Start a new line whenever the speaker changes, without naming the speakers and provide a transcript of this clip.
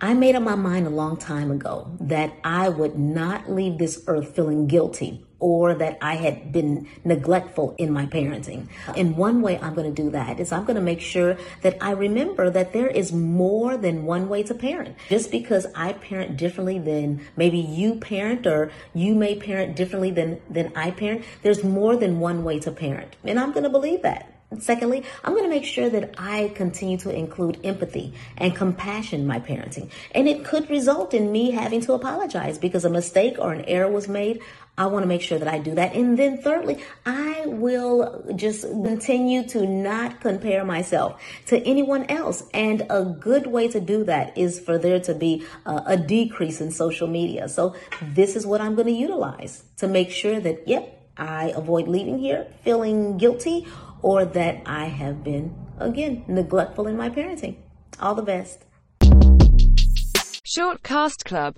I made up my mind a long time ago that I would not leave this earth feeling guilty or that I had been neglectful in my parenting. And one way I'm going to do that is I'm going to make sure that I remember that there is more than one way to parent. Just because I parent differently than maybe you parent or you may parent differently than, than I parent, there's more than one way to parent. And I'm going to believe that. Secondly, I'm going to make sure that I continue to include empathy and compassion in my parenting. And it could result in me having to apologize because a mistake or an error was made. I want to make sure that I do that. And then thirdly, I will just continue to not compare myself to anyone else. And a good way to do that is for there to be a, a decrease in social media. So this is what I'm going to utilize to make sure that, yep, I avoid leaving here feeling guilty or that I have been, again, neglectful in my parenting. All the best.
Short Cast Club